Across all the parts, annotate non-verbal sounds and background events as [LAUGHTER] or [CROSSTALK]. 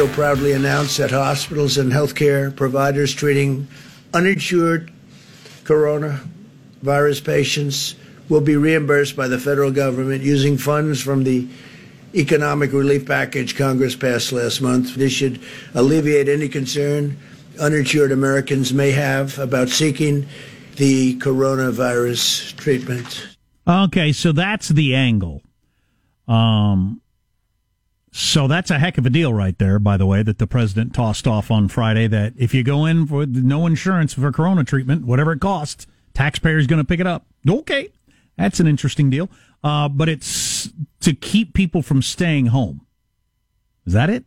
Today, I can so proudly announced that hospitals and healthcare providers treating uninsured coronavirus patients will be reimbursed by the federal government using funds from the economic relief package Congress passed last month. This should alleviate any concern uninsured Americans may have about seeking the coronavirus treatment. Okay, so that's the angle. Um, so that's a heck of a deal right there, by the way, that the president tossed off on Friday that if you go in for no insurance for corona treatment, whatever it costs, taxpayers going to pick it up. Okay. That's an interesting deal. Uh, but it's to keep people from staying home. Is that it?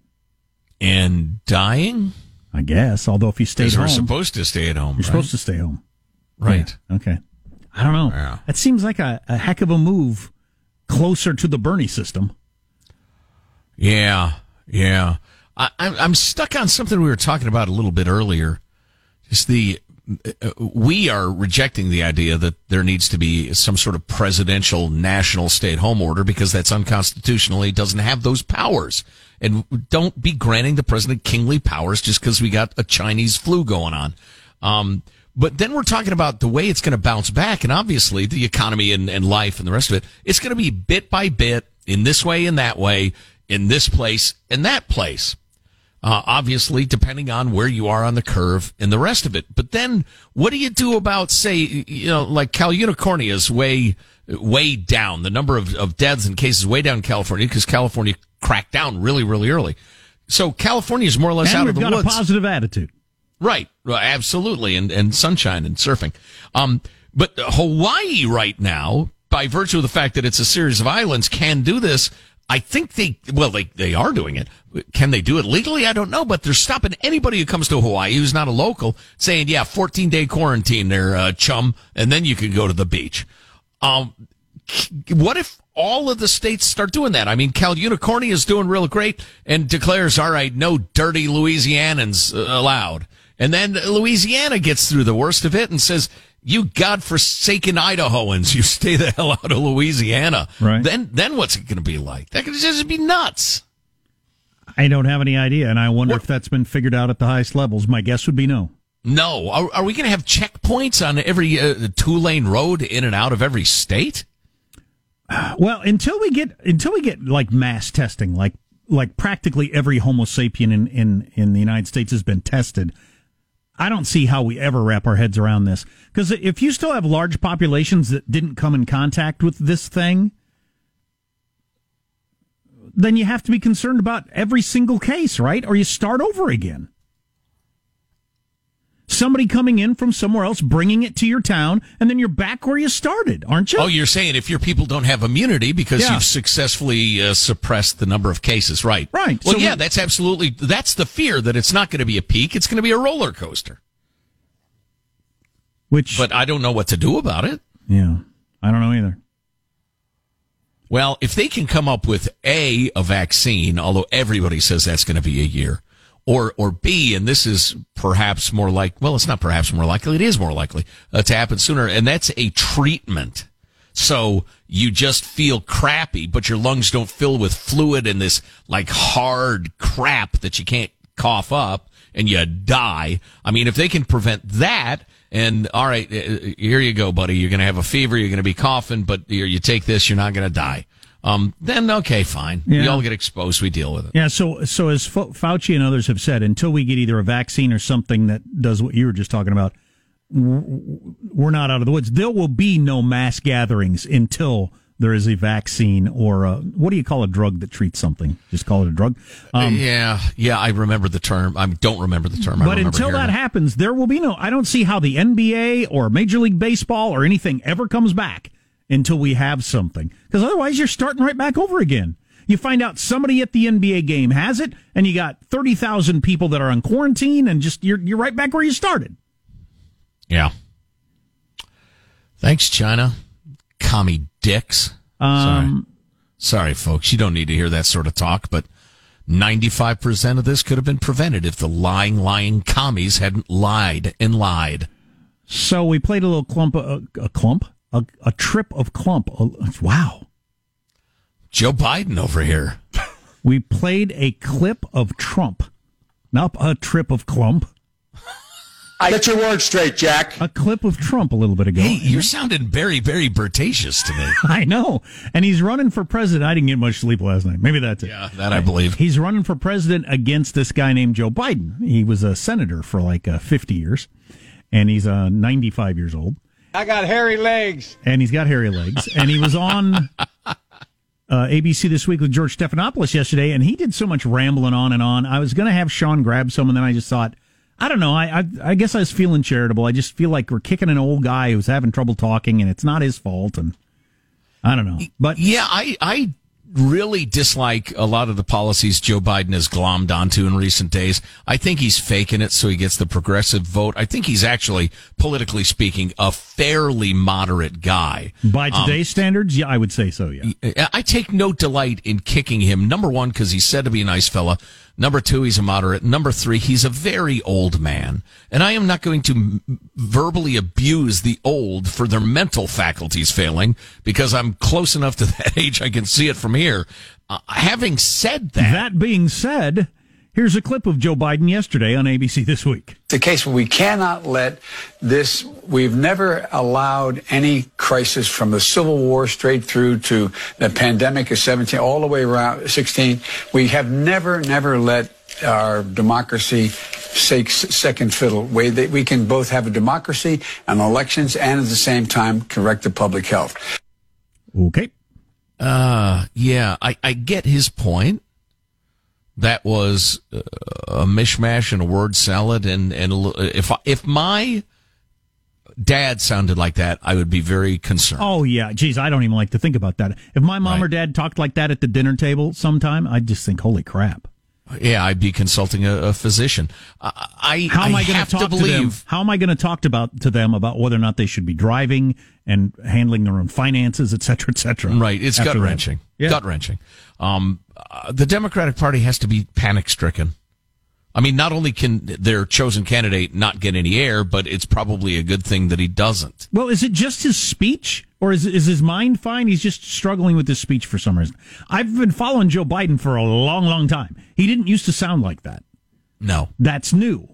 And dying? I guess. Although if you stay home, we're supposed to stay at home. You're right? supposed to stay home. Right. Yeah. Okay. I don't know. Yeah. That seems like a, a heck of a move closer to the Bernie system. Yeah. Yeah. I, I'm stuck on something we were talking about a little bit earlier. Just the we are rejecting the idea that there needs to be some sort of presidential national stay at home order because that's unconstitutional. Doesn't have those powers. And don't be granting the president kingly powers just because we got a Chinese flu going on. Um, but then we're talking about the way it's going to bounce back. And obviously the economy and, and life and the rest of it, it's going to be bit by bit in this way and that way, in this place and that place. Uh, obviously, depending on where you are on the curve and the rest of it. But then, what do you do about, say, you know, like Cal Unicornia is way, way down. The number of, of deaths and cases way down in California because California cracked down really, really early. So California is more or less and out of the got woods. a positive attitude. Right. Absolutely. And, and sunshine and surfing. Um, but Hawaii right now, by virtue of the fact that it's a series of islands, can do this I think they, well, they, they are doing it. Can they do it legally? I don't know, but they're stopping anybody who comes to Hawaii who's not a local saying, yeah, 14 day quarantine there, uh, chum, and then you can go to the beach. Um, what if all of the states start doing that? I mean, Cal Unicornia is doing real great and declares, all right, no dirty Louisianans uh, allowed. And then Louisiana gets through the worst of it and says, you godforsaken Idahoans, you stay the hell out of Louisiana. Right. Then, then what's it going to be like? That could just be nuts. I don't have any idea, and I wonder what? if that's been figured out at the highest levels. My guess would be no. No. Are, are we going to have checkpoints on every uh, two lane road in and out of every state? Well, until we get until we get like mass testing, like like practically every Homo sapien in in in the United States has been tested. I don't see how we ever wrap our heads around this. Because if you still have large populations that didn't come in contact with this thing, then you have to be concerned about every single case, right? Or you start over again. Somebody coming in from somewhere else, bringing it to your town, and then you're back where you started, aren't you? Oh, you're saying if your people don't have immunity because Yeah. you've successfully uh, suppressed the number of cases, right? Right. Well, So yeah, we- that's absolutely that's the fear that it's not going to be a peak; it's going to be a roller coaster. Which, But I don't know what to do about it. yeah, I don't know either. Well, if they can come up with A, a vaccine, although everybody says that's going to be a year, or, or B, and this is perhaps more like, well, it's not perhaps more likely, it is more likely uh, to happen sooner, and that's a treatment. So you just feel crappy, but your lungs don't fill with fluid and this like hard crap that you can't cough up and you die. I mean, if they can prevent that, and all right, uh, here you go, buddy. You're going to have a fever. You're going to be coughing, but you take this, you're not going to die. Um, then okay, fine. We all get exposed. We deal with it. Yeah, so so as Fa- Fauci and others have said, until we get either a vaccine or something that does what you were just talking about, we're not out of the woods. There will be no mass gatherings until there is a vaccine or a, what do you call a drug that treats something? Just call it a drug. Um, yeah, yeah. I remember the term. I don't remember the term. But until that it. happens, there will be no. I don't see how the NBA or Major League Baseball or anything ever comes back until we have something. Because otherwise, you're starting right back over again. You find out somebody at the NBA game has it, and you got thirty thousand people that are on quarantine, and just you're you're right back where you started. Yeah. Thanks, China. Commie dicks. Um, Sorry, folks. You don't need to hear that sort of talk, but 95% of this could have been prevented if the lying, lying commies hadn't lied and lied. So we played a little clump, a, a clump, a, a trip of clump. Wow. Joe Biden over here. [LAUGHS] We played a clip of Trump, not a trip of clump. [LAUGHS] Get your words straight, Jack. A clip of Trump a little bit ago. Hey, you're sounding very, very Britacious to me. [LAUGHS] I know. And he's running for president. I didn't get much sleep last night. Maybe that's it. Yeah, that I believe. He's running for president against this guy named Joe Biden. He was a senator for like uh, 50 years, and he's uh, 95 years old. I got hairy legs. And he's got hairy legs. and he was on uh, ABC this week with George Stephanopoulos yesterday, and he did so much rambling on and on. I was going to have Sean grab some, and then I just thought, I don't know. I, I I guess I was feeling charitable. I just feel like we're kicking an old guy who's having trouble talking, and it's not his fault. And I don't know, but yeah, I I really dislike a lot of the policies Joe Biden has glommed onto in recent days. I think he's faking it so he gets the progressive vote. I think he's actually, politically speaking, a fairly moderate guy. By today's um, standards, yeah, I would say so, yeah. I take no delight in kicking him. Number one, because he's said to be a nice fella. Number two, he's a moderate. Number three, he's a very old man. And I am not going to verbally abuse the old for their mental faculties failing because I'm close enough to [LAUGHS] that age I can see it from here. Uh, having said that. That being said, Here's a clip of Joe Biden yesterday on ABC This Week. It's a case where we cannot let this, we've never allowed any crisis from the Civil War straight through to the pandemic of 17, all the way around 16. We have never, never let our democracy take second fiddle. Way that we can both have a democracy and elections and at the same time correct the public health. Okay. Uh, yeah, I, I get his point that was uh, a mishmash and a word salad. And, and if, if my dad sounded like that, I would be very concerned. Oh, yeah. Geez, I don't even like to think about that. If my mom right. or dad talked like that at the dinner table sometime, I'd just think, holy crap. Yeah, I'd be consulting a, a physician. I, how am I, I going to talk to, believe, them? How am I going to talk about to them about whether or not they should be driving and handling their own finances, et cetera, et cetera? Right. It's gut wrenching. Yeah. Gut wrenching. Um, uh, the Democratic Party has to be panic stricken. I mean, not only can their chosen candidate not get any air, but it's probably a good thing that he doesn't. Well, is it just his speech, or is is his mind fine? He's just struggling with his speech for some reason. I've been following Joe Biden for a long, long time. He didn't used to sound like that. No, that's new.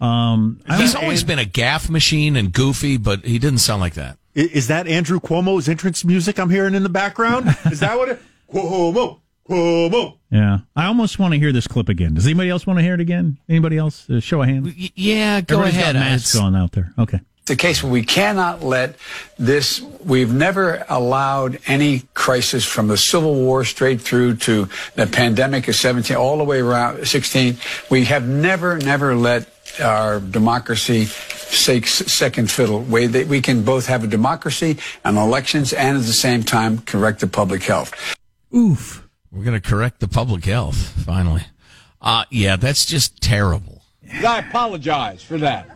Um, He's always been a gaff machine and goofy, but he didn't sound like that. Is that Andrew Cuomo's entrance music I'm hearing in the background? Is that what it? Cuomo, Cuomo. Yeah, I almost want to hear this clip again. Does anybody else want to hear it again? Anybody else? Uh, show a hand. Yeah, go Everybody's ahead. Got masks on out there. Okay. It's a case where we cannot let this. We've never allowed any crisis from the Civil War straight through to the pandemic of 17, all the way around 16. We have never, never let our democracy take second fiddle. Way that we can both have a democracy and elections, and at the same time correct the public health. Oof. We're going to correct the public health, finally. Uh, yeah, that's just terrible. I apologize for that.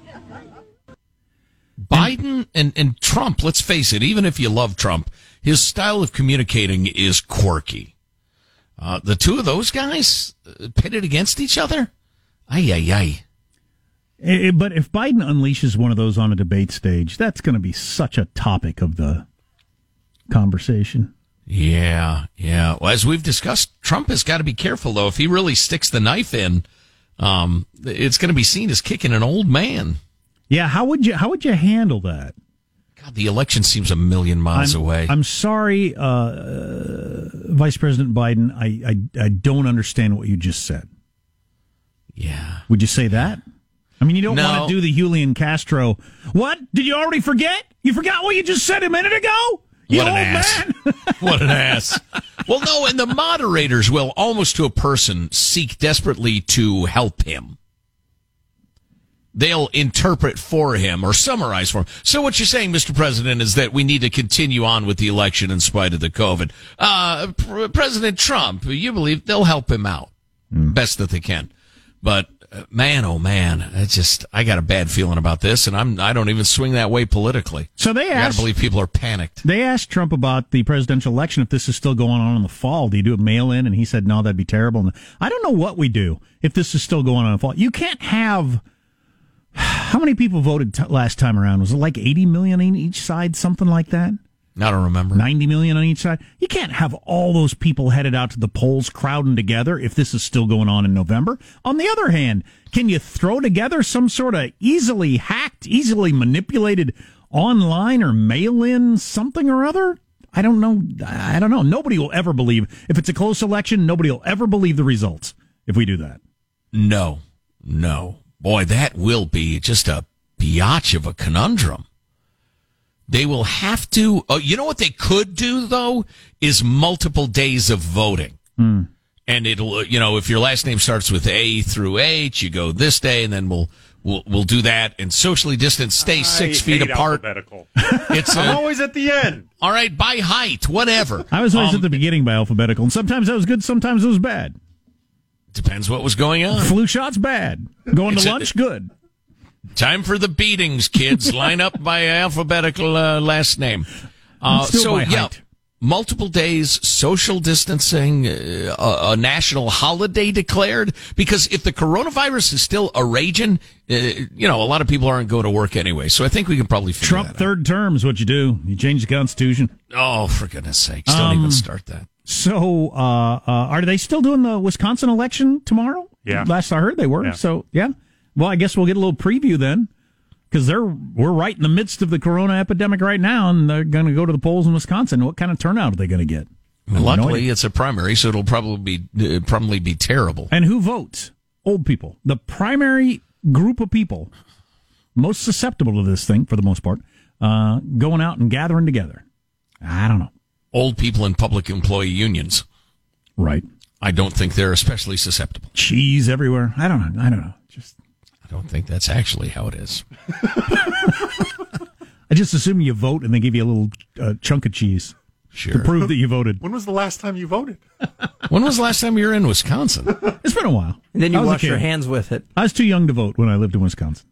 Biden and, and Trump, let's face it, even if you love Trump, his style of communicating is quirky. Uh, the two of those guys uh, pitted against each other? Ay, ay, ay. Eh, eh, but if Biden unleashes one of those on a debate stage, that's going to be such a topic of the conversation. Yeah, yeah. Well, as we've discussed, Trump has got to be careful though. If he really sticks the knife in, um, it's going to be seen as kicking an old man. Yeah, how would you how would you handle that? God, the election seems a million miles I'm, away. I'm sorry, uh, uh, Vice President Biden. I, I I don't understand what you just said. Yeah. Would you say that? I mean, you don't no. want to do the Julian Castro. What? Did you already forget? You forgot what you just said a minute ago? You what an ass. [LAUGHS] what an ass. Well, no, and the moderators will almost to a person seek desperately to help him. They'll interpret for him or summarize for him. So what you're saying, Mr. President, is that we need to continue on with the election in spite of the COVID. Uh, President Trump, you believe they'll help him out mm. best that they can. But man, oh man, it's just I got a bad feeling about this, and I'm I don't even swing that way politically. So they asked. I believe people are panicked. They asked Trump about the presidential election if this is still going on in the fall. Do you do a mail in? And he said no, that'd be terrible. And I don't know what we do if this is still going on in the fall. You can't have. [SIGHS] How many people voted t- last time around? Was it like 80 million in each side, something like that? I don't remember. 90 million on each side. You can't have all those people headed out to the polls crowding together if this is still going on in November. On the other hand, can you throw together some sort of easily hacked, easily manipulated online or mail in something or other? I don't know. I don't know. Nobody will ever believe if it's a close election. Nobody will ever believe the results if we do that. No, no. Boy, that will be just a biatch of a conundrum. They will have to. Oh, you know what they could do though is multiple days of voting, and it'll. You know, if your last name starts with A through H, you go this day, and then we'll we'll we'll do that and socially distance, stay six I feet hate apart. Alphabetical. [LAUGHS] It's I'm always at the end. all right by height, whatever. [LAUGHS] I was always Um, at the beginning by alphabetical, and sometimes that was good, sometimes it was bad. Depends what was going on. Flu shots bad. Going It's to a- lunch good. Time for the beatings, kids. [LAUGHS] Line up by alphabetical uh, last name. Uh, Still so yeah, height. multiple days, social distancing, uh, a, a national holiday declared. Because if the coronavirus is still a raging, uh, you know, a lot of people aren't going to work anyway. So I think we can probably figure Trump that out. third term is what you do. You change the Constitution. Oh, for goodness sakes! Don't Um, even start that. So, uh, uh, are they still doing the Wisconsin election tomorrow? Yeah. Last I heard, they were. Yeah. So, yeah. Well, I guess we'll get a little preview then, because they're we're right in the midst of the corona epidemic right now, and they're going to go to the polls in Wisconsin. What kind of turnout are they going to get? No Luckily, it's a primary, so it'll probably be uh, probably be terrible. and who votes? Old people. The primary group of people most susceptible to this thing, for the most part, uh, going out and gathering together. I don't know. Old people in public employee unions. Right. I don't think they're especially susceptible. Cheese everywhere. I don't know. I don't know. Just I don't think that's actually how it is. [LAUGHS] I just assume you vote and they give you a little uh, chunk of cheese to prove that you voted. When was the last time you voted? [LAUGHS] When was the last time you were in Wisconsin? [LAUGHS] It's been a while. And then you wash your hands with it. I was too young to vote when I lived in Wisconsin.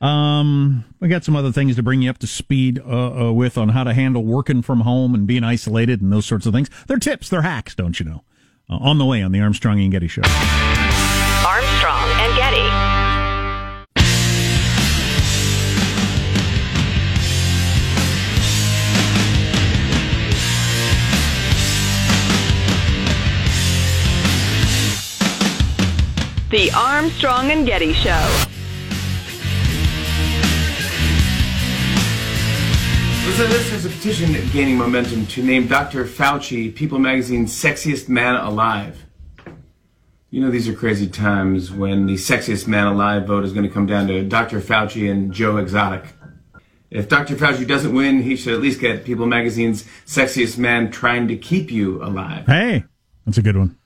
Um, we got some other things to bring you up to speed uh, uh, with on how to handle working from home and being isolated and those sorts of things. They're tips, they're hacks, don't you know? Uh, on the way on the Armstrong and Getty Show. The Armstrong and Getty Show. Listen, this is a petition gaining momentum to name Dr. Fauci People Magazine's sexiest man alive. You know, these are crazy times when the sexiest man alive vote is going to come down to Dr. Fauci and Joe Exotic. If Dr. Fauci doesn't win, he should at least get People Magazine's sexiest man trying to keep you alive. Hey, that's a good one.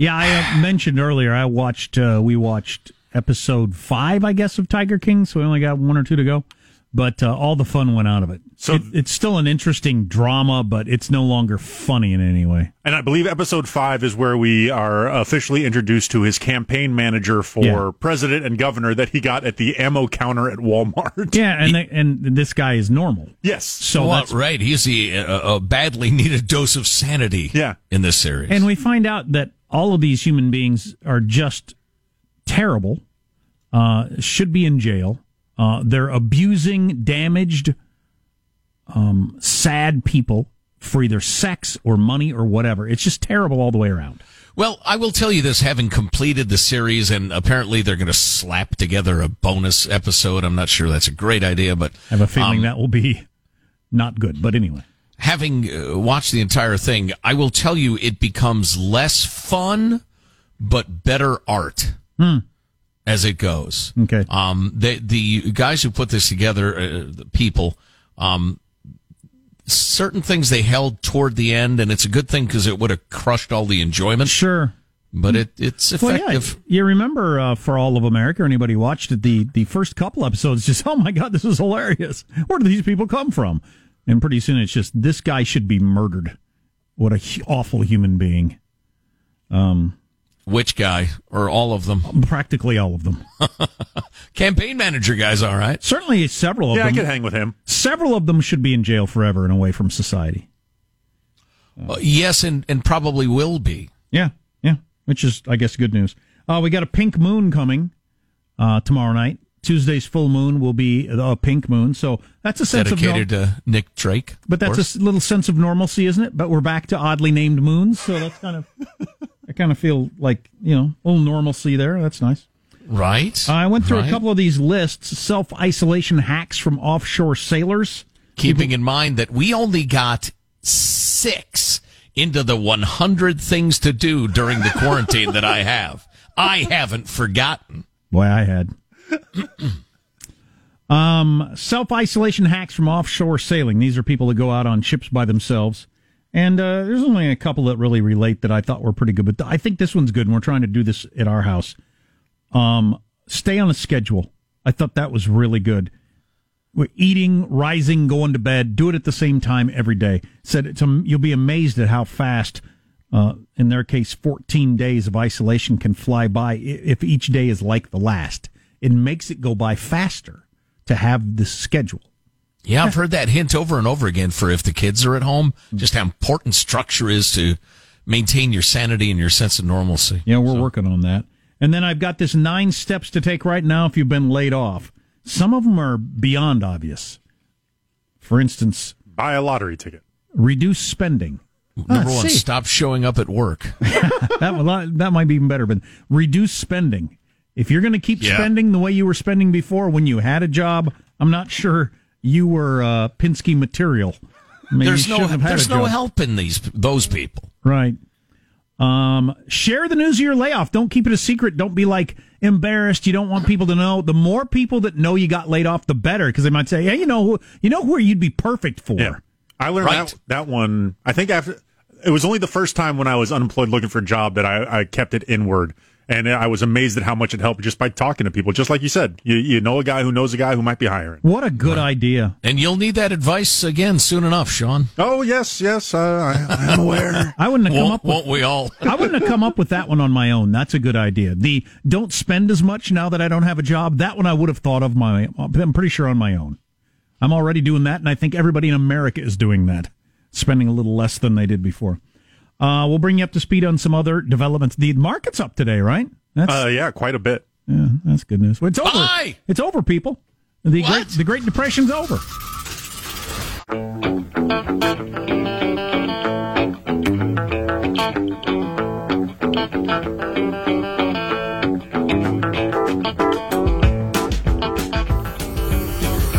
Yeah, I uh, mentioned earlier. I watched. Uh, we watched episode five, I guess, of Tiger King. So we only got one or two to go. But uh, all the fun went out of it. So- It- it's still an interesting drama, but it's no longer funny in any way. And I believe episode five is where we are officially introduced to his campaign manager for Yeah. president and governor that he got at the ammo counter at Walmart. Yeah, and they, and this guy is normal. Yes. So well, that's right. He's the uh, a badly needed dose of sanity. Yeah. In this series, And we find out that all of these human beings are just terrible, uh, should be in jail. Uh, they're abusing damaged, um, sad people for either sex or money or whatever. It's just terrible all the way around. Well, I will tell you this, having completed the series, and apparently they're going to slap together a bonus episode. I'm not sure that's a great idea, but I have a feeling um, that will be not good. But anyway, having uh, watched the entire thing, I will tell you it becomes less fun, but better art as it goes. Okay. Um, the the guys who put this together, uh, the people, um, certain things they held toward the end, and it's a good thing because it would have crushed all the enjoyment. sure. But it it's Well, effective. yeah, you remember uh, for all of America, anybody watched it, the the first couple episodes, just [LAUGHS] oh my god, this is hilarious. Where do these people come from? And pretty soon, it's just this guy should be murdered. What a awful human being. Um, Which guy or all of them? [LAUGHS] Practically all of them. [LAUGHS] Campaign manager guys, all right. Certainly, several of them. Yeah, I could hang with him. Several of them should be in jail forever and away from society. Uh, yes, and and probably will be. Yeah, yeah. Which is, I guess, good news. Uh, we got a pink moon coming uh, tomorrow night. Tuesday's full moon will be a pink moon, so that's a sense Dedicated of. to Nick Drake. But that's a little sense of normalcy, isn't it? But we're back to oddly named moons, so that's kind of. [LAUGHS] I kind of feel like you know a little normalcy there. That's nice. right. I went through right. a couple of these lists: self isolation hacks from offshore sailors. Keeping in mind that we only got six into the 100 things to do during the quarantine that I have. I haven't forgotten. Boy, I had. [COUGHS] um, self isolation hacks from offshore sailing. These are people that go out on ships by themselves. And uh, there's only a couple that really relate that I thought were pretty good, but I think this one's good, and we're trying to do this at our house. Um, stay on a schedule. I thought that was really good. We're eating, rising, going to bed. Do it at the same time every day. Said it's um, you'll be amazed at how fast, uh, in their case, 14 days of isolation can fly by if each day is like the last. It makes it go by faster to have this schedule. Yeah, I've heard that hint over and over again for if the kids are at home, just how important structure is to maintain your sanity and your sense of normalcy. Yeah, we're working on that. And then I've got this nine steps to take right now if you've been laid off. Some of them are beyond obvious. For instance, Buy a lottery ticket. reduce spending. Number Ah, one, see. stop showing up at work. [LAUGHS] that that might be even better. But reduce spending. If you're going to keep Yeah. spending the way you were spending before when you had a job, I'm not sure you were uh, Pinsky material. Maybe There's you no shouldn't have had there's no job. help in these those people. Right. Um, share the news of your layoff. Don't keep it a secret. Don't be like embarrassed. You don't want people to know. The more people that know you got laid off, the better, because they might say, "Hey, you know, you know where you'd be perfect for." Yeah. I learned Right. that that one. I think after it was only the first time when I was unemployed looking for a job that I, I kept it inward, and I was amazed at how much it helped just by talking to people. Just like you said, you you know a guy who knows a guy who might be hiring. What a good idea. And you'll need that advice again soon enough, Sean. Oh yes, yes, uh, I, I am aware. [LAUGHS] I wouldn't have come Won't, up with won't we all? [LAUGHS] I wouldn't have come up with that one on my own. That's a good idea. The don't spend as much now that I don't have a job. That one I would have thought of my. I'm pretty sure on my own. I'm already doing that, and I think everybody in America is doing that, spending a little less than they did before. Uh, we'll bring you up to speed on some other developments. The market's up today, right? That's Uh, yeah, quite a bit. yeah, that's good news. It's over. Buy! It's over, people. The What? great the Great Depression's over.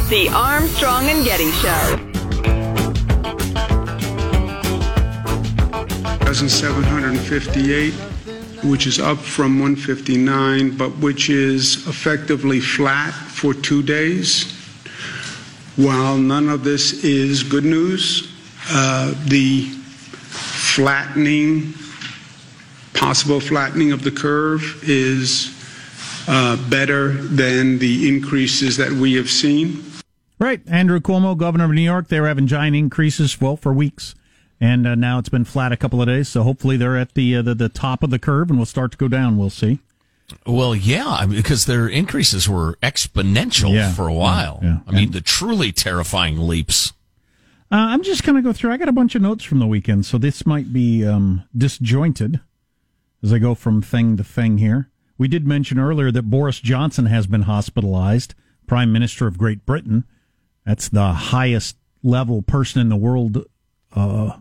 The Armstrong and Getty Show. 1,758, which is up from 159, but which is effectively flat for two days. While none of this is good news, uh, the flattening, possible flattening of the curve is uh, better than the increases that we have seen. Right. Andrew Cuomo, governor of New York, they were having giant increases, well, for weeks. And uh, now it's been flat a couple of days. So hopefully they're at the, uh, the the top of the curve and we'll start to go down. We'll see. Well, yeah, because their increases were exponential Yeah, for a while. yeah, yeah. I mean, the truly terrifying leaps. Uh, I'm just going to go through. I got a bunch of notes from the weekend, so this might be um, disjointed as I go from thing to thing here. We did mention earlier that Boris Johnson has been hospitalized, Prime Minister of Great Britain. That's the highest level person in the world uh,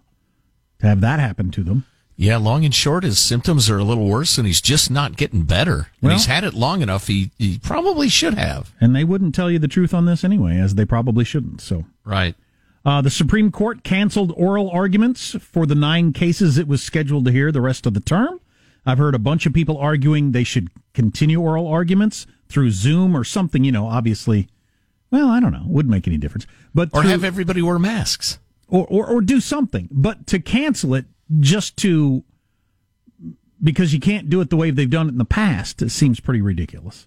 to have that happen to them. Yeah, long and short, his symptoms are a little worse, and he's just not getting better. When Well- he's had it long enough. He, he probably should have. And they wouldn't tell you the truth on this anyway, as they probably shouldn't. So. Right. Uh, the Supreme Court canceled oral arguments for the nine cases it was scheduled to hear the rest of the term. I've heard a bunch of people arguing they should continue oral arguments through Zoom or something, you know, obviously. Well, I don't know. Wouldn't make any difference. But Or through- have everybody wear masks. Or, or or do something. But to cancel it just to because you can't do it the way they've done it in the past, it seems pretty ridiculous.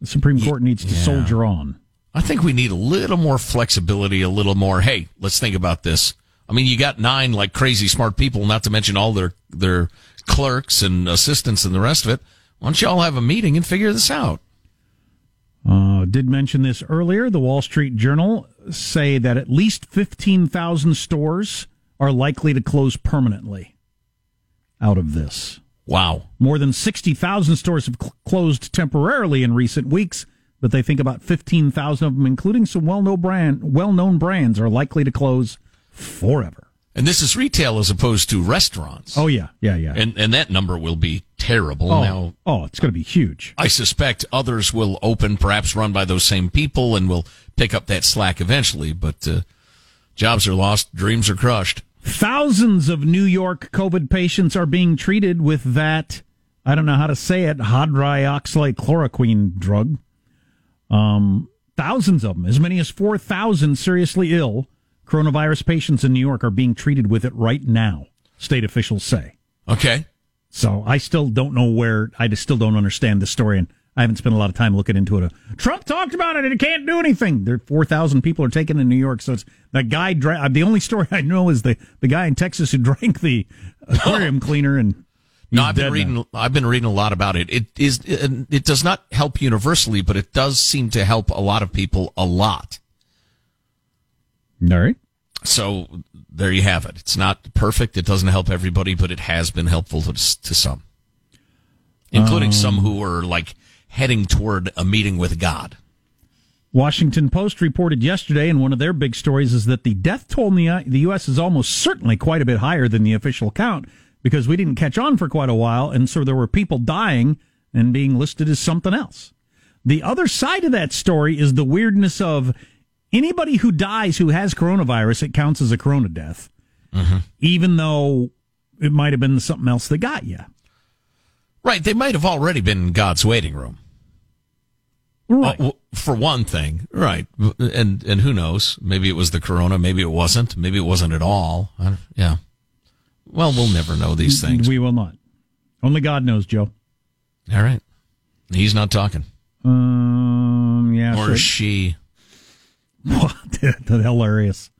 The Supreme Court needs to yeah. soldier on. I think we need a little more flexibility, a little more. Hey, let's think about this. I mean, you got nine like crazy smart people, not to mention all their their clerks and assistants and the rest of it. Why don't you all have a meeting and figure this out? Uh, did mention this earlier. The Wall Street Journal say that at least 15,000 stores are likely to close permanently out of this. Wow. More than 60,000 stores have cl- closed temporarily in recent weeks. but they think about 15,000 of them, including some well-known brand, well-known brands, are likely to close forever. And this is retail as opposed to restaurants. Oh yeah, yeah, yeah. And and that number will be terrible. oh, Now oh, it's going to be huge. I suspect others will open, perhaps run by those same people, and will pick up that slack eventually. But uh, jobs are lost, dreams are crushed. Thousands of New York COVID patients are being treated with that. I don't know how to say it. Hydroxychloroquine drug. Um, thousands of them, as many as four thousand seriously ill coronavirus patients in New York are being treated with it right now. State officials say. Okay. So I still don't know where. I just still don't understand the story, and I haven't spent a lot of time looking into it. Trump talked about it, and it can't do anything. There, four thousand people are taken in New York, so it's that guy. Dra- uh, the only story [LAUGHS] I know is the the guy in Texas who drank the aquarium [LAUGHS] cleaner, and No, I've been reading. now. I've been reading a lot about it. It is. It, it does not help universally, but it does seem to help a lot of people a lot. All right. So there you have it. It's not perfect. It doesn't help everybody, but it has been helpful to, to some, including some who um, are like heading toward a meeting with God. Washington Post reported yesterday, and one of their big stories is that the death toll in the, uh, the U.S. is almost certainly quite a bit higher than the official count because we didn't catch on for quite a while, and so there were people dying and being listed as something else. The other side of that story is the weirdness of anybody who dies who has coronavirus, it counts as a corona death, even though it might have been something else that got you. Right. They might have already been in God's waiting room. Right. Uh, for one thing, right? And and who knows? Maybe it was the corona. Maybe it wasn't. Maybe it wasn't at all. Yeah. Well, we'll never know these things. We will not. Only God knows, Joe. All right. He's not talking, Um, yeah. or so- she. [LAUGHS] What? hilarious.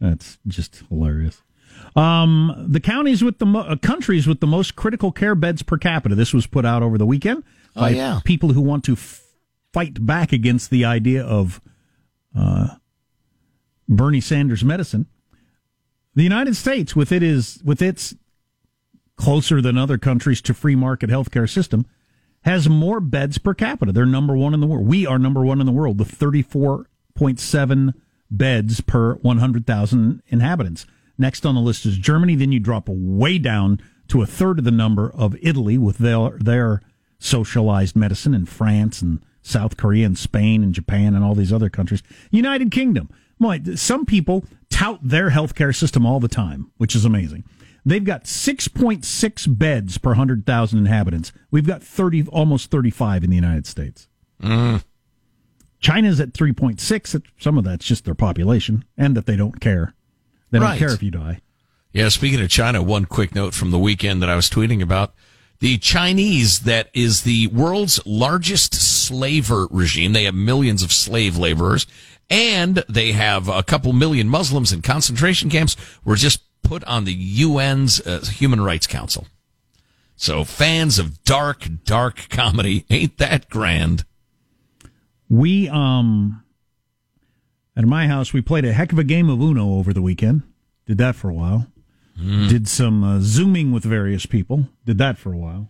That's just hilarious. Um, the counties with the mo- uh, countries with the most critical care beds per capita. This was put out over the weekend Oh, by yeah. people who want to f- fight back against the idea of uh, Bernie Sanders medicine. The United States, with it is with its closer than other countries to free market healthcare system, has more beds per capita. They're number one in the world. We are number one in the world The with 34.7 beds per 100,000 inhabitants. Next on the list is Germany. Then you drop way down to a third of the number of Italy with their, their socialized medicine and France and South Korea and Spain and Japan and all these other countries. United Kingdom. Boy, some people tout their healthcare system all the time, which is amazing. They've got 6.6 beds per 100,000 inhabitants. We've got 30, almost 35 in the United States. Mm. China's at 3.6. Some of that's just their population and that they don't care. They don't Right. care if you die. Yeah, speaking of China, one quick note from the weekend that I was tweeting about. The Chinese, that is the world's largest slaver regime. They have millions of slave laborers and they have a couple million Muslims in concentration camps were just put on the UN's uh, Human Rights Council. So fans of dark, dark comedy, [LAUGHS] ain't that grand? We, um, at my house, we played a heck of a game of Uno over the weekend. Did that for a while. Did some uh, zooming with various people. Did that for a while.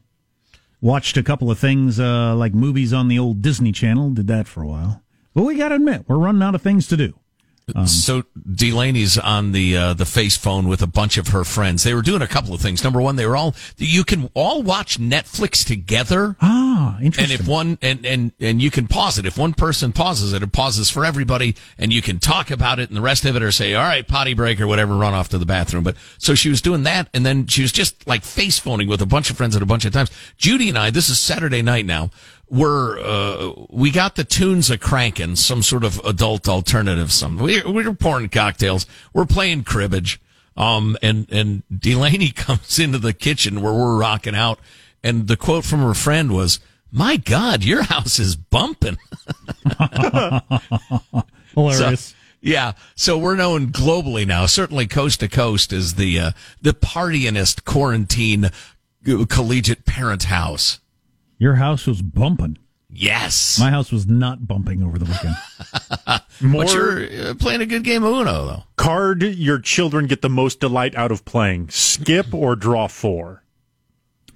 Watched a couple of things uh, like movies on the old Disney Channel. Did that for a while. But we got to admit, we're running out of things to do. So Delaney's on the uh, the face phone with a bunch of her friends. They were doing a couple of things. Number one, they were all you can all watch Netflix together. Ah, interesting. And if one and, and and you can pause it. If one person pauses it, it pauses for everybody, and you can talk about it, and the rest of it or say, "All right, potty break" or whatever, run off to the bathroom. But so she was doing that, and then she was just like face phoning with a bunch of friends at a bunch of times. Judy and I, this is Saturday night now. We're uh, we got the tunes a cranking, some sort of adult alternative. Some we we're pouring cocktails, we're playing cribbage. Um, and, and Delaney [LAUGHS] comes into the kitchen where we're rocking out. And the quote from her friend was, my God, your house is bumping. [LAUGHS] [LAUGHS] Hilarious. So, yeah. So we're known globally now, certainly coast to coast as the, uh, the partyinest quarantine uh, collegiate parent house. Your house was bumping. Yes. My house was not bumping over the weekend. More [LAUGHS] but you're uh, playing a good game of Uno though. card your children get the most delight out of playing: skip or draw four.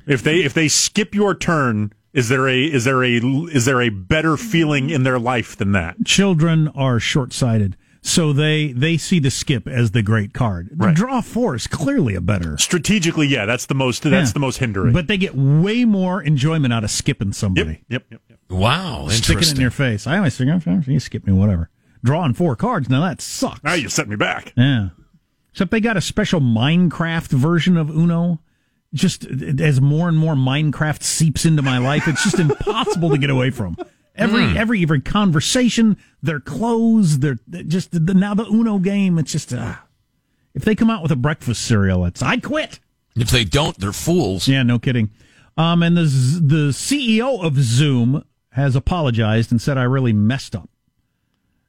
If they if they skip your turn, Is there a is there a is there a better feeling in their life than that? Children are short sighted. So they they see the skip as the great card. The Right. draw four is clearly a better. Strategically, yeah, that's the most that's Yeah. the most hindering. But they get way more enjoyment out of skipping somebody. yep, yep, yep. Wow, Sticking it in your face. I always think, oh, you skip me, whatever. Drawing four cards, now that sucks. Now you set me back. Yeah. Except they got a special Minecraft version of Uno. Just as more and more Minecraft seeps into my life, it's just [LAUGHS] impossible to get away from. Every every every conversation, their clothes, their just the, now the Uno game. It's just uh, if they come out with a breakfast cereal, it's I quit. If they don't, they're fools. Yeah, no kidding. Um, and the the CEO of Zoom has apologized and said I really messed up.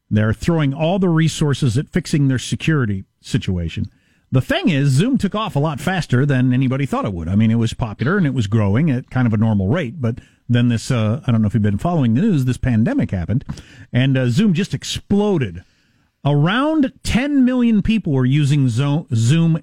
They're throwing all the resources at fixing their security situation. The thing is, Zoom took off a lot faster than anybody thought it would. I mean, it was popular and it was growing at kind of a normal rate, but then this, uh, I don't know if you've been following the news, this pandemic happened and uh, Zoom just exploded. Around 10 million people were using Zoom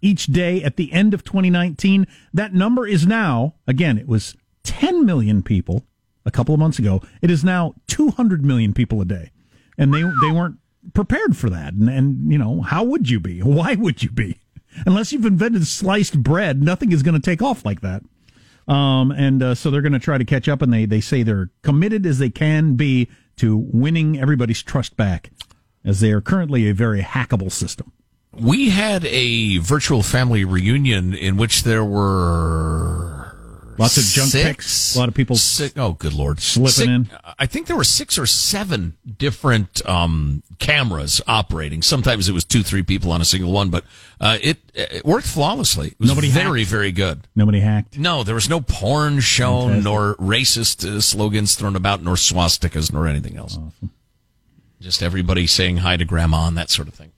each day at the end of 2019. That number is now, again, it was 10 million people a couple of months ago. It is now 200 million people a day. And they, they weren't prepared for that. And, and, you know, how would you be? Why would you be? Unless you've invented sliced bread, nothing is going to take off like that. Um, and uh, so they're going to try to catch up, and they, they say they're committed as they can be to winning everybody's trust back, as they are currently a very hackable system. We had a virtual family reunion in which there were Lots of junk six, pics. A lot of people Six, oh, good lord, slipping Six- in. I think there were six or seven different um, cameras operating. Sometimes it was two, three people on a single one, but uh, it it worked flawlessly. It was Nobody very, hacked? very good. Nobody hacked. No, there was no porn shown, Fantastic. nor racist uh, slogans thrown about, nor swastikas, nor anything else. Just everybody saying hi to grandma and that sort of thing.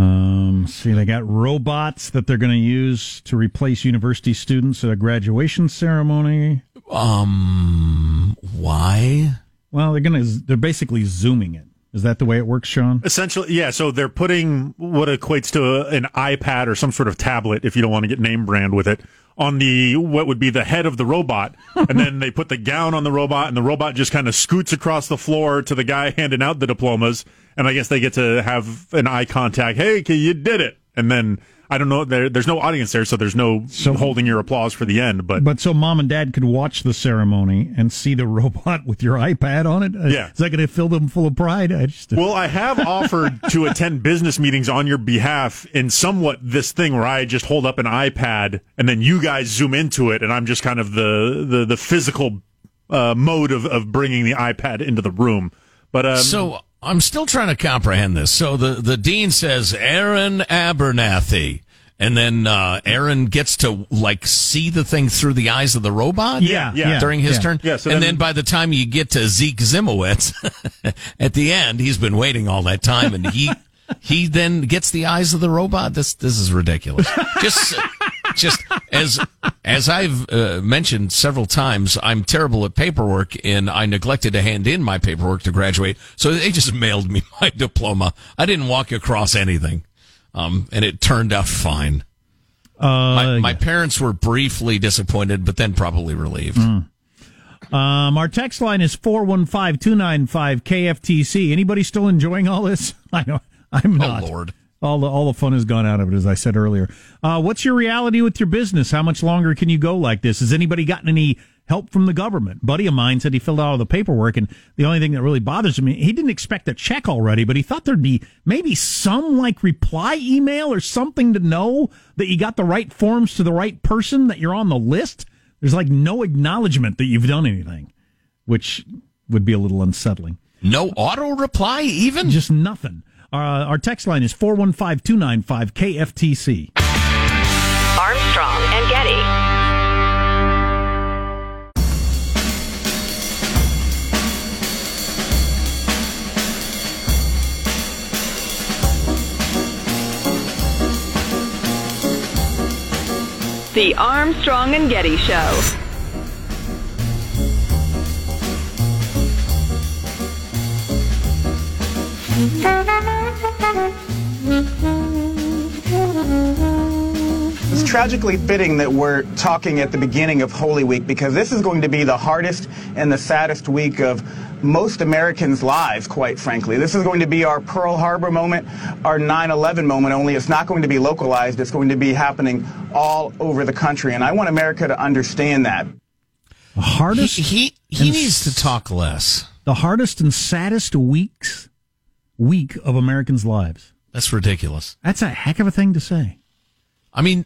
Um, see, they got robots that they're going to use to replace university students at a graduation ceremony. Um, why? Well, they're going to, they're basically zooming it. Is that the way it works, Sean? Essentially, yeah. So they're putting what equates to an iPad or some sort of tablet, if you don't want to get name brand with it, on the what would be the head of the robot, [LAUGHS] and then they put the gown on the robot, and the robot just kind of scoots across the floor to the guy handing out the diplomas, and I guess they get to have an eye contact. Hey, you did it, and then. I don't know. There, there's no audience there, so there's no So- holding your applause for the end. But, But so mom and dad could watch the ceremony and see the [LAUGHS] robot with your iPad on it. Yeah. Is that going to fill them full of pride? I just, Well, I have offered to [LAUGHS] attend business meetings on your behalf in somewhat this thing where I just hold up an iPad and then you guys zoom into it, and I'm just kind of the the, the physical uh, mode of, of bringing the iPad into the room. But um, So I'm still trying to comprehend this. So the, the dean says Aaron Abernathy, and then uh, Aaron gets to like see the thing through the eyes of the robot. Yeah, yeah, during his yeah. turn. Yeah, so and then- then by the time you get to Zeke Zimowitz, [LAUGHS] at the end, he's been waiting all that time, and he he then gets the eyes of the robot. This this is ridiculous. Just. Just as as I've uh, mentioned several times, I'm terrible at paperwork, and I neglected to hand in my paperwork to graduate. So they just mailed me [LAUGHS] my diploma. I didn't walk across anything, um, and it turned out fine. uh, My, my parents were briefly disappointed, but then probably relieved. Mm. um, our text line is 415-295-KFTC. Anybody still enjoying all this? [LAUGHS] I know I'm not. Oh Lord! All the all the fun has gone out of it, as I said earlier. Uh, what's your reality with your business? How much longer can you go like this? Has anybody gotten any help from the government? buddy of mine said he filled out all the paperwork, and the only thing that really bothers him, he didn't expect a check already, but he thought there'd be maybe some like reply email or something to know that you got the right forms to the right person, that you're on the list. There's like no acknowledgement that you've done anything, which would be a little unsettling. No auto reply, even. Just nothing. Uh, our text line is 415 295 KFTC. Armstrong and Getty. The Armstrong and Getty Show. Let's tragically fitting that we're talking at the beginning of Holy Week because this is going to be the hardest and the saddest week of most Americans' lives, quite frankly. This is going to be our Pearl Harbor moment, our 9 11 moment, only it's not going to be localized. It's going to be happening all over the country. And I want America to understand that. The hardest. He, he, he needs to talk less. The hardest and saddest weeks, week of Americans' lives. That's ridiculous. That's a heck of a thing to say. I mean,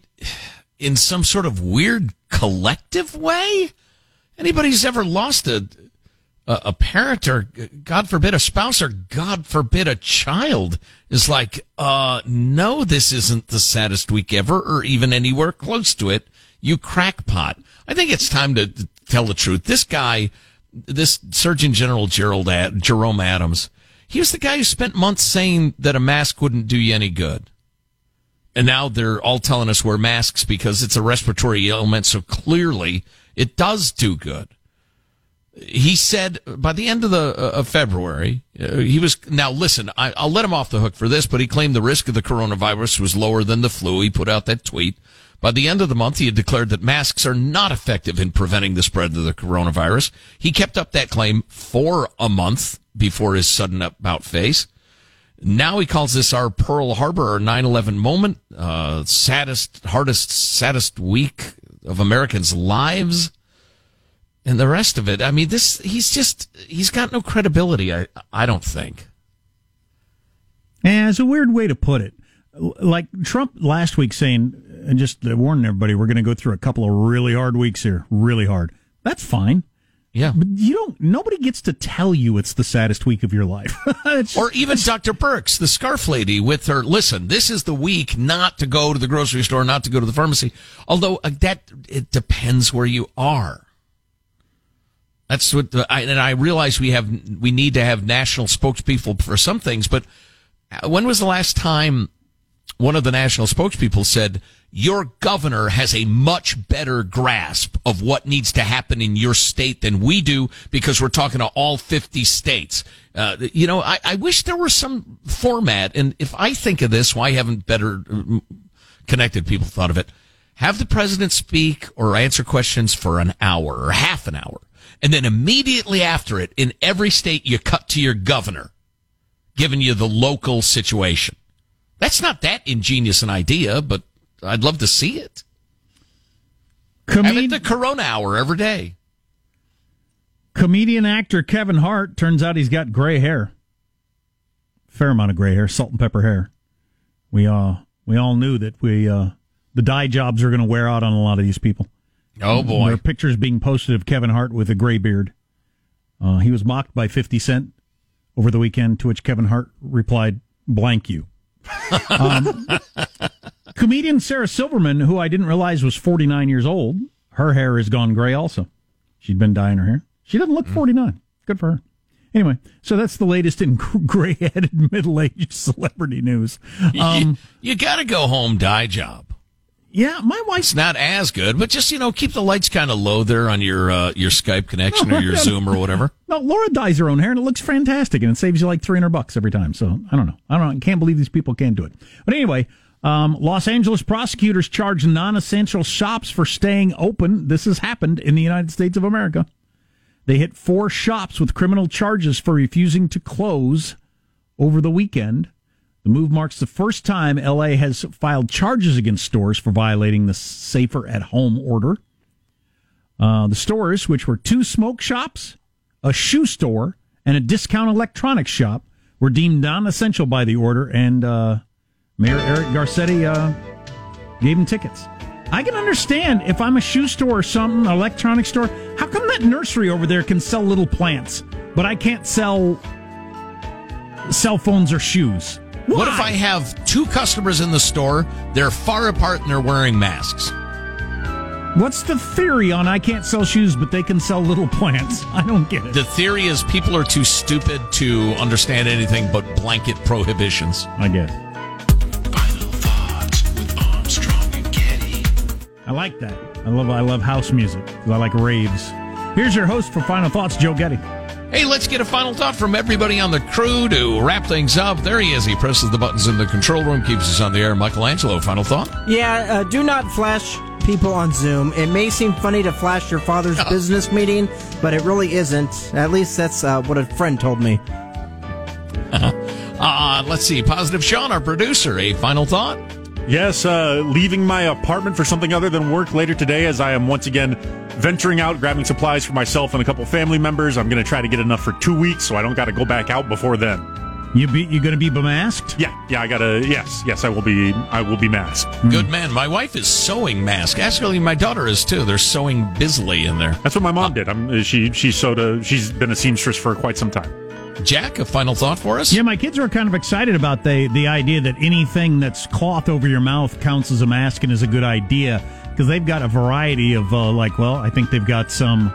in some sort of weird collective way, anybody who's ever lost a, a, a parent or God forbid a spouse or God forbid a child is like, uh, no, this isn't the saddest week ever or even anywhere close to it. You crackpot. I think it's time to, to tell the truth. This guy, this Surgeon General Gerald Ad, Jerome Adams, he was the guy who spent months saying that a mask wouldn't do you any good. And now they're all telling us wear masks because it's a respiratory ailment. So clearly it does do good. He said by the end of the uh, of February, uh, he was now listen. I, I'll let him off the hook for this, but he claimed the risk of the coronavirus was lower than the flu. He put out that tweet. By the end of the month, he had declared that masks are not effective in preventing the spread of the coronavirus. He kept up that claim for a month before his sudden about face. Now he calls this our Pearl Harbor or 9-11 moment, uh, saddest, hardest, saddest week of Americans' lives. And the rest of it, I mean, this, he's just, he's got no credibility, I, I don't think. And it's a weird way to put it. Like Trump last week saying, and just warning everybody, we're going to go through a couple of really hard weeks here, really hard. That's fine. Yeah. But you don't, nobody gets to tell you it's the saddest week of your life. [LAUGHS] or even Dr. Birx, the scarf lady with her, listen, this is the week not to go to the grocery store, not to go to the pharmacy. Although uh, that, it depends where you are. That's what, the, I, and I realize we have, we need to have national spokespeople for some things, but when was the last time one of the national spokespeople said, your governor has a much better grasp of what needs to happen in your state than we do because we're talking to all 50 states. Uh, you know, I, I, wish there were some format. And if I think of this, why haven't better uh, connected people thought of it? Have the president speak or answer questions for an hour or half an hour. And then immediately after it, in every state, you cut to your governor, giving you the local situation. That's not that ingenious an idea, but I'd love to see it. Comed- Have it the Corona Hour every day. Comedian actor Kevin Hart turns out he's got gray hair. Fair amount of gray hair, salt and pepper hair. We uh we all knew that we uh the dye jobs are going to wear out on a lot of these people. Oh boy! There are pictures being posted of Kevin Hart with a gray beard. Uh, he was mocked by Fifty Cent over the weekend, to which Kevin Hart replied, "Blank you." Um, [LAUGHS] comedian Sarah Silverman, who I didn't realize was 49 years old, her hair has gone gray also. She'd been dyeing her hair. She doesn't look 49. Good for her. Anyway, so that's the latest in [LAUGHS] gray headed middle aged celebrity news. Um, you, you got to go home dye job. Yeah, my wife's it's not as good, but just you know, keep the lights kind of low there on your uh, your Skype connection or your Zoom or whatever. [LAUGHS] No, Laura dyes her own hair and it looks fantastic, and it saves you like three hundred bucks every time. So I don't know, I don't know, I can't believe these people can't do it. But anyway, um, Los Angeles prosecutors charge non-essential shops for staying open. This has happened in the United States of America. They hit four shops with criminal charges for refusing to close over the weekend. The move marks the first time LA has filed charges against stores for violating the safer at home order. Uh, the stores, which were two smoke shops, a shoe store, and a discount electronics shop, were deemed non essential by the order, and uh, Mayor Eric Garcetti uh, gave them tickets. I can understand if I'm a shoe store or something, electronics store, how come that nursery over there can sell little plants, but I can't sell cell phones or shoes? Why? What if I have two customers in the store? They're far apart and they're wearing masks. What's the theory on I can't sell shoes, but they can sell little plants? [LAUGHS] I don't get it. The theory is people are too stupid to understand anything but blanket prohibitions. I guess. Final thoughts with Armstrong and Getty. I like that. I love I love house music because I like raves. Here's your host for Final Thoughts, Joe Getty. Hey, let's get a final thought from everybody on the crew to wrap things up. There he is. He presses the buttons in the control room, keeps us on the air. Michelangelo, final thought? Yeah, uh, do not flash people on Zoom. It may seem funny to flash your father's [LAUGHS] business meeting, but it really isn't. At least that's uh, what a friend told me. Uh, let's see. Positive Sean, our producer, a final thought? Yes, uh, leaving my apartment for something other than work later today as I am once again venturing out, grabbing supplies for myself and a couple family members. I'm going to try to get enough for two weeks so I don't got to go back out before then. You be you going to be masked? Yeah, yeah, I gotta. Yes, yes, I will be. I will be masked. Good man. My wife is sewing masks. Actually, my daughter is too. They're sewing busily in there. That's what my mom did. I'm, she she sewed a. She's been a seamstress for quite some time. Jack, a final thought for us? Yeah, my kids are kind of excited about the the idea that anything that's cloth over your mouth counts as a mask and is a good idea because they've got a variety of uh, like. Well, I think they've got some.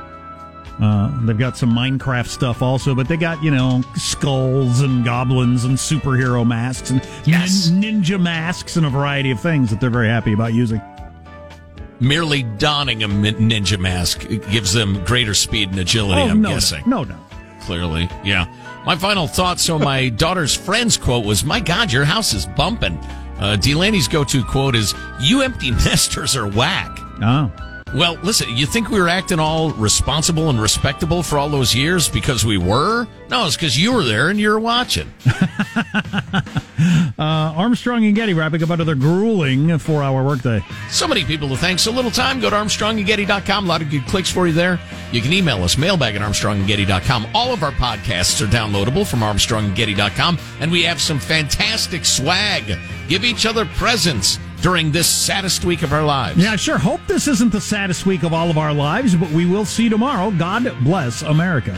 Uh, they've got some Minecraft stuff also, but they got you know skulls and goblins and superhero masks and Yes. nin- ninja masks and a variety of things that they're very happy about using. Merely donning a min- ninja mask gives them greater speed and agility, I'm Oh, no, guessing. no, no. Clearly, yeah. My final thought so, my [LAUGHS] daughter's friend's quote was, My God, your house is bumping. Uh, Delaney's go to quote is, You empty [LAUGHS] nesters are whack. Oh. Well, listen, you think we were acting all responsible and respectable for all those years because we were? No, it's because you were there and you were watching. [LAUGHS] Uh, Armstrong and Getty wrapping up another grueling four-hour workday. So many people to thank. So little time. Go to ArmstrongandGetty.com. A lot of good clicks for you there. You can email us, mailbag at ArmstrongandGetty.com. All of our podcasts are downloadable from ArmstrongandGetty.com. And we have some fantastic swag. Give each other presents during this saddest week of our lives. Yeah, I sure hope this isn't the saddest week of all of our lives, but we will see tomorrow. God bless America.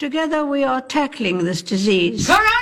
Together we are tackling this disease. Correct!